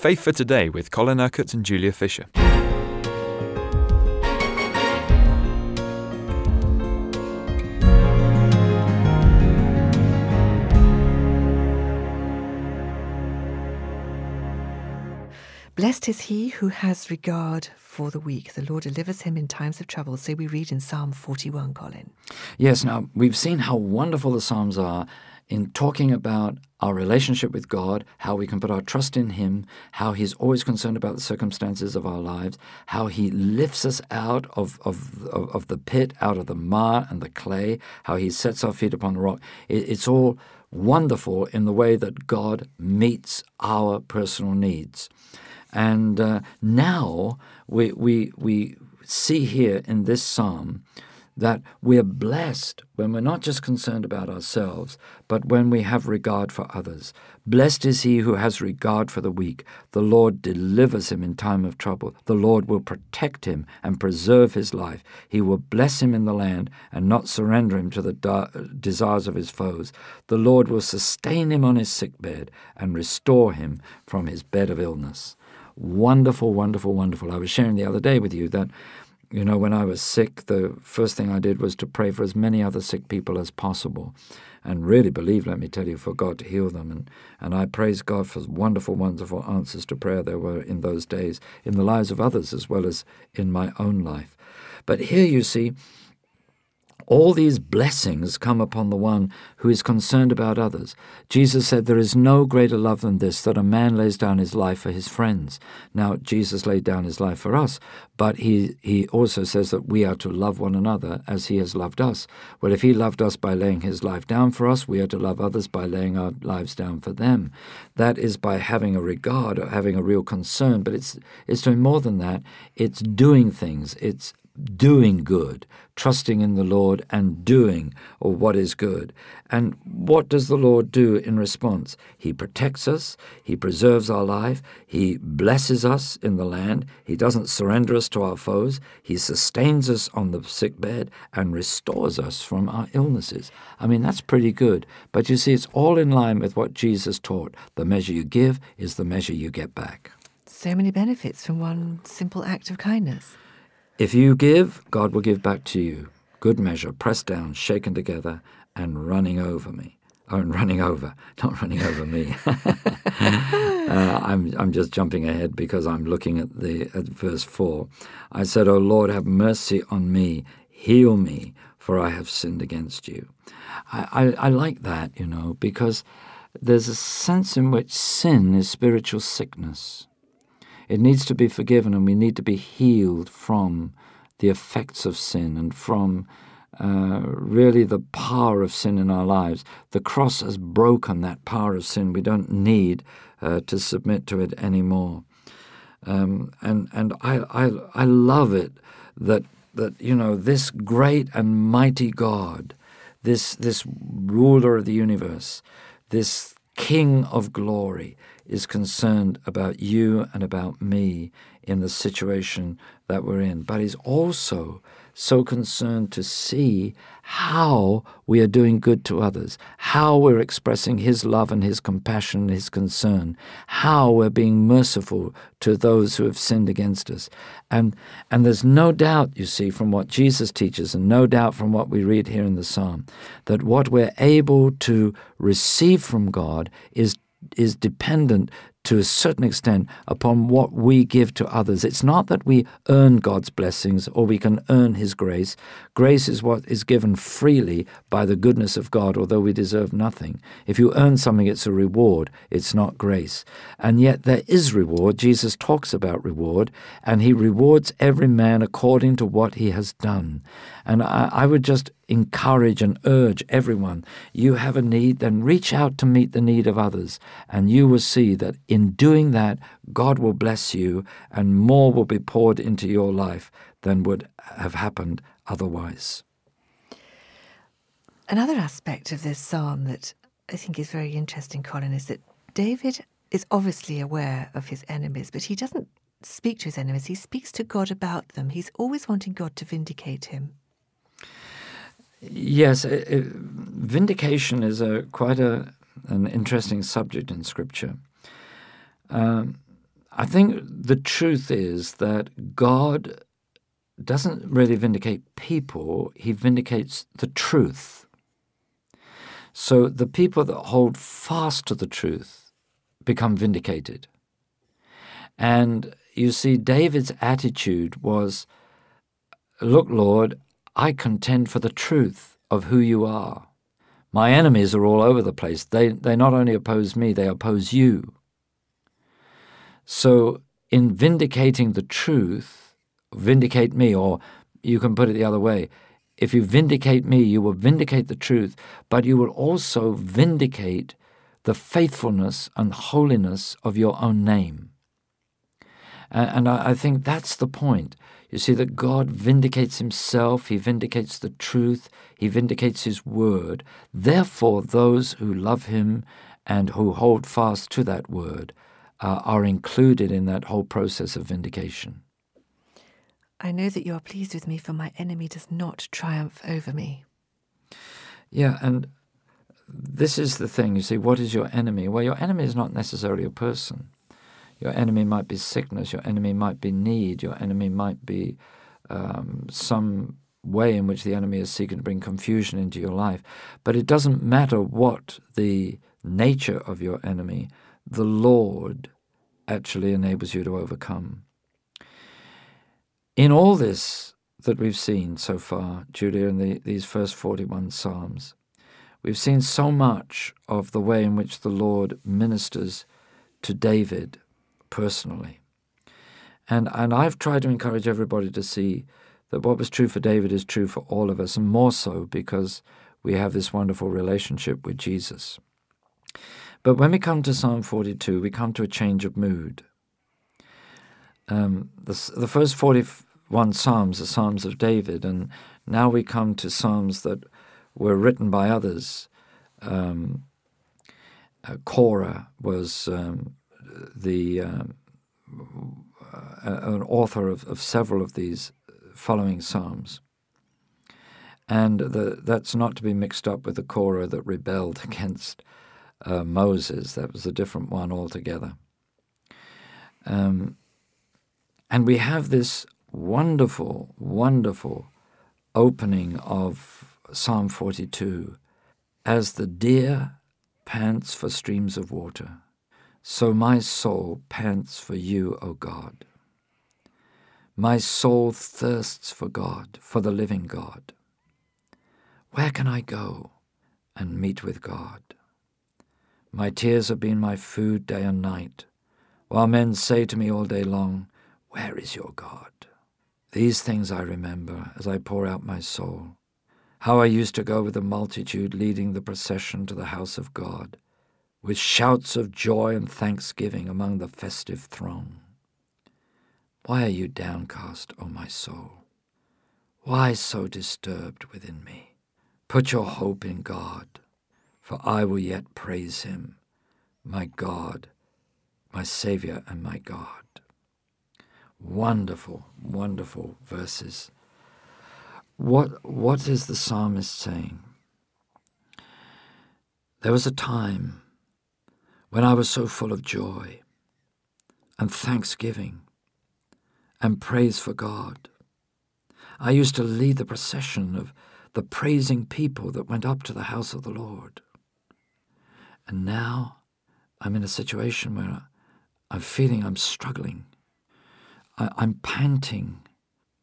Faith for Today with Colin Urquhart and Julia Fisher. Blessed is he who has regard for the weak. The Lord delivers him in times of trouble. So we read in Psalm 41, Colin. Yes, now we've seen how wonderful the Psalms are in talking about our relationship with God, how we can put our trust in Him, how He's always concerned about the circumstances of our lives, how He lifts us out of, of, of, the pit, out of the mire and the clay, how He sets our feet upon the rock. It, it's all wonderful in the way that God meets our personal needs. And uh, now we, we, we see here in this psalm that we're blessed when we're not just concerned about ourselves, but when we have regard for others. Blessed is he who has regard for the weak. The Lord delivers him in time of trouble. The Lord will protect him and preserve his life. He will bless him in the land and not surrender him to the desires of his foes. The Lord will sustain him on his sick bed and restore him from his bed of illness. Wonderful, wonderful, wonderful. I was sharing the other day with you that you know, when I was sick, the first thing I did was to pray for as many other sick people as possible and really believe, let me tell you, for God to heal them. And, and I praise God for wonderful, wonderful answers to prayer there were in those days in the lives of others as well as in my own life. But here you see, all these blessings come upon the one who is concerned about others. Jesus said, There is no greater love than this, that a man lays down his life for his friends. Now, Jesus laid down his life for us, but he, he also says that we are to love one another as he has loved us. Well, if he loved us by laying his life down for us, we are to love others by laying our lives down for them. That is by having a regard or having a real concern, but it's, it's doing more than that. It's doing things. It's doing good, trusting in the Lord and doing or what is good. And what does the Lord do in response? He protects us, He preserves our life, He blesses us in the land, He doesn't surrender us to our foes, He sustains us on the sick bed and restores us from our illnesses. I mean, that's pretty good. But you see, it's all in line with what Jesus taught. The measure you give is the measure you get back. So many benefits from one simple act of kindness. If you give, God will give back to you. Good measure, pressed down, shaken together, and running over me. Oh, and running over, not running over me. uh, I'm, I'm just jumping ahead because I'm looking at the at verse four. I said, "O Lord, have mercy on me, heal me, for I have sinned against you." I, I, I like that, you know, because there's a sense in which sin is spiritual sickness. It needs to be forgiven, and we need to be healed from the effects of sin and from uh, really the power of sin in our lives. The cross has broken that power of sin. We don't need uh, to submit to it anymore. Um, and and I, I I love it that that you know this great and mighty God, this this ruler of the universe, this King of glory, is concerned about you and about me in the situation that we're in, but is also so concerned to see how we are doing good to others, how we're expressing His love and His compassion and His concern, how we're being merciful to those who have sinned against us. And, and there's no doubt, you see, from what Jesus teaches, and no doubt from what we read here in the psalm, that what we're able to receive from God is is dependent to a certain extent upon what we give to others. It's not that we earn God's blessings or we can earn His grace. Grace is what is given freely by the goodness of God, although we deserve nothing. If you earn something, it's a reward, it's not grace. And yet there is reward. Jesus talks about reward, and He rewards every man according to what he has done. And I, I would just encourage and urge everyone you have a need, then reach out to meet the need of others, and you will see that in doing that, God will bless you and more will be poured into your life than would have happened otherwise. Another aspect of this psalm that I think is very interesting, Colin, is that David is obviously aware of his enemies, but he doesn't speak to his enemies. He speaks to God about them. He's always wanting God to vindicate him. Yes, it, it, vindication is a quite a an interesting subject in Scripture. Um, I think the truth is that God doesn't really vindicate people, he vindicates the truth. So the people that hold fast to the truth become vindicated. And you see, David's attitude was Look, Lord, I contend for the truth of who you are. My enemies are all over the place. They, they not only oppose me, they oppose you. So, in vindicating the truth, vindicate me, or you can put it the other way. If you vindicate me, you will vindicate the truth, but you will also vindicate the faithfulness and holiness of your own name. And I think that's the point. You see that God vindicates himself, he vindicates the truth, he vindicates his word. Therefore, those who love him and who hold fast to that word uh, are included in that whole process of vindication. I know that you are pleased with me, for my enemy does not triumph over me. Yeah, and this is the thing. You see, what is your enemy? Well, your enemy is not necessarily a person. Your enemy might be sickness, your enemy might be need, your enemy might be um, some way in which the enemy is seeking to bring confusion into your life. But it doesn't matter what the nature of your enemy, the Lord actually enables you to overcome. In all this that we've seen so far, Julia, in the, these first 41 Psalms, we've seen so much of the way in which the Lord ministers to David personally. And, and I've tried to encourage everybody to see that what was true for David is true for all of us, and more so because we have this wonderful relationship with Jesus. But when we come to Psalm 42, we come to a change of mood. Um, the, the first 41 Psalms are Psalms of David, and now we come to Psalms that were written by others. Um, uh, Korah was um, the um, uh, an author of, of several of these following psalms. And the, that's not to be mixed up with the Korah that rebelled against uh, Moses. That was a different one altogether. Um, and we have this wonderful, wonderful opening of Psalm 42 as the deer pants for streams of water so my soul pants for you, O God. My soul thirsts for God, for the living God. Where can I go and meet with God? My tears have been my food day and night, while men say to me all day long, Where is your God? These things I remember as I pour out my soul. How I used to go with the multitude leading the procession to the house of God with shouts of joy and thanksgiving among the festive throng. Why are you downcast, O my soul? Why so disturbed within me? Put your hope in God, for I will yet praise him, my God, my Saviour and my God. Wonderful, wonderful verses. What, what is the psalmist saying? There was a time when I was so full of joy and thanksgiving and praise for God. I used to lead the procession of the praising people that went up to the house of the Lord. And now I'm in a situation where I'm feeling I'm struggling. I, am panting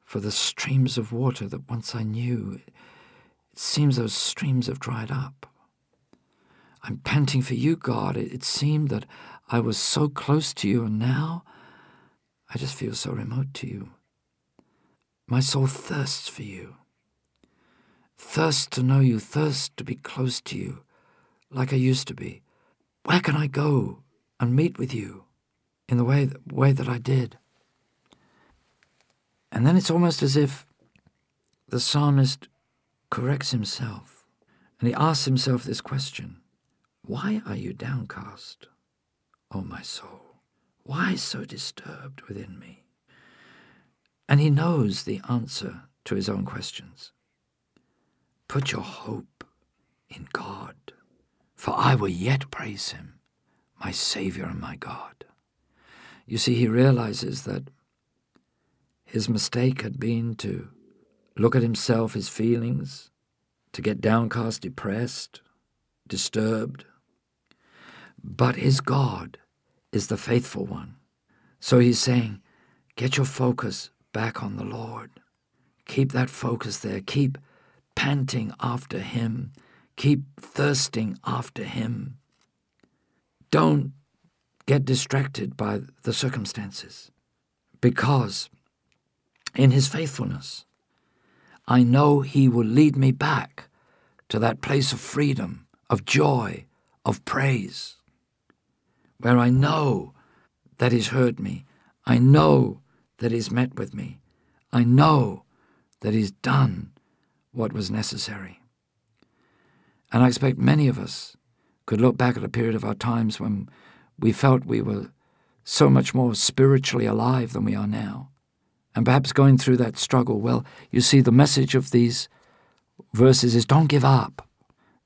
for the streams of water that once I knew. It seems those streams have dried up. I'm panting for you, God. It, it seemed that I was so close to you, and now I just feel so remote to you. My soul thirsts for you. Thirsts to know you, thirsts to be close to you, like I used to be. Where can I go and meet with you in the way way that I did? And then it's almost as if the psalmist corrects himself and he asks himself this question why are you downcast, O my soul? Why so disturbed within me? And he knows the answer to his own questions. Put your hope in God, for I will yet praise him, my Saviour and my God. You see, he realizes that his mistake had been to look at himself, his feelings, to get downcast, depressed, disturbed. But his God is the faithful one. So he's saying, get your focus back on the Lord. Keep that focus there. Keep panting after him. Keep thirsting after him. Don't get distracted by the circumstances because in his faithfulness, I know he will lead me back to that place of freedom, of joy, of praise, where I know that he's heard me. I know that he's met with me. I know that he's done what was necessary. And I expect many of us could look back at a period of our times when we felt we were so much more spiritually alive than we are now. And perhaps going through that struggle, well, you see, the message of these verses is don't give up.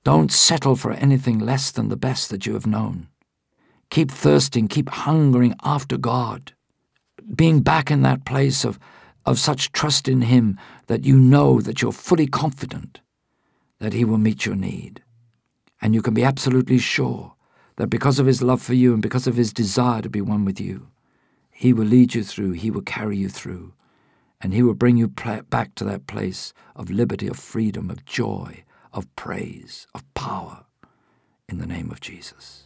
Don't settle for anything less than the best that you have known. Keep thirsting, keep hungering after God. Being back in that place of, of such trust in Him that you know that you're fully confident that He will meet your need. And you can be absolutely sure that because of His love for you and because of His desire to be one with you, He will lead you through, He will carry you through, and He will bring you back to that place of liberty, of freedom, of joy, of praise, of power, in the name of Jesus.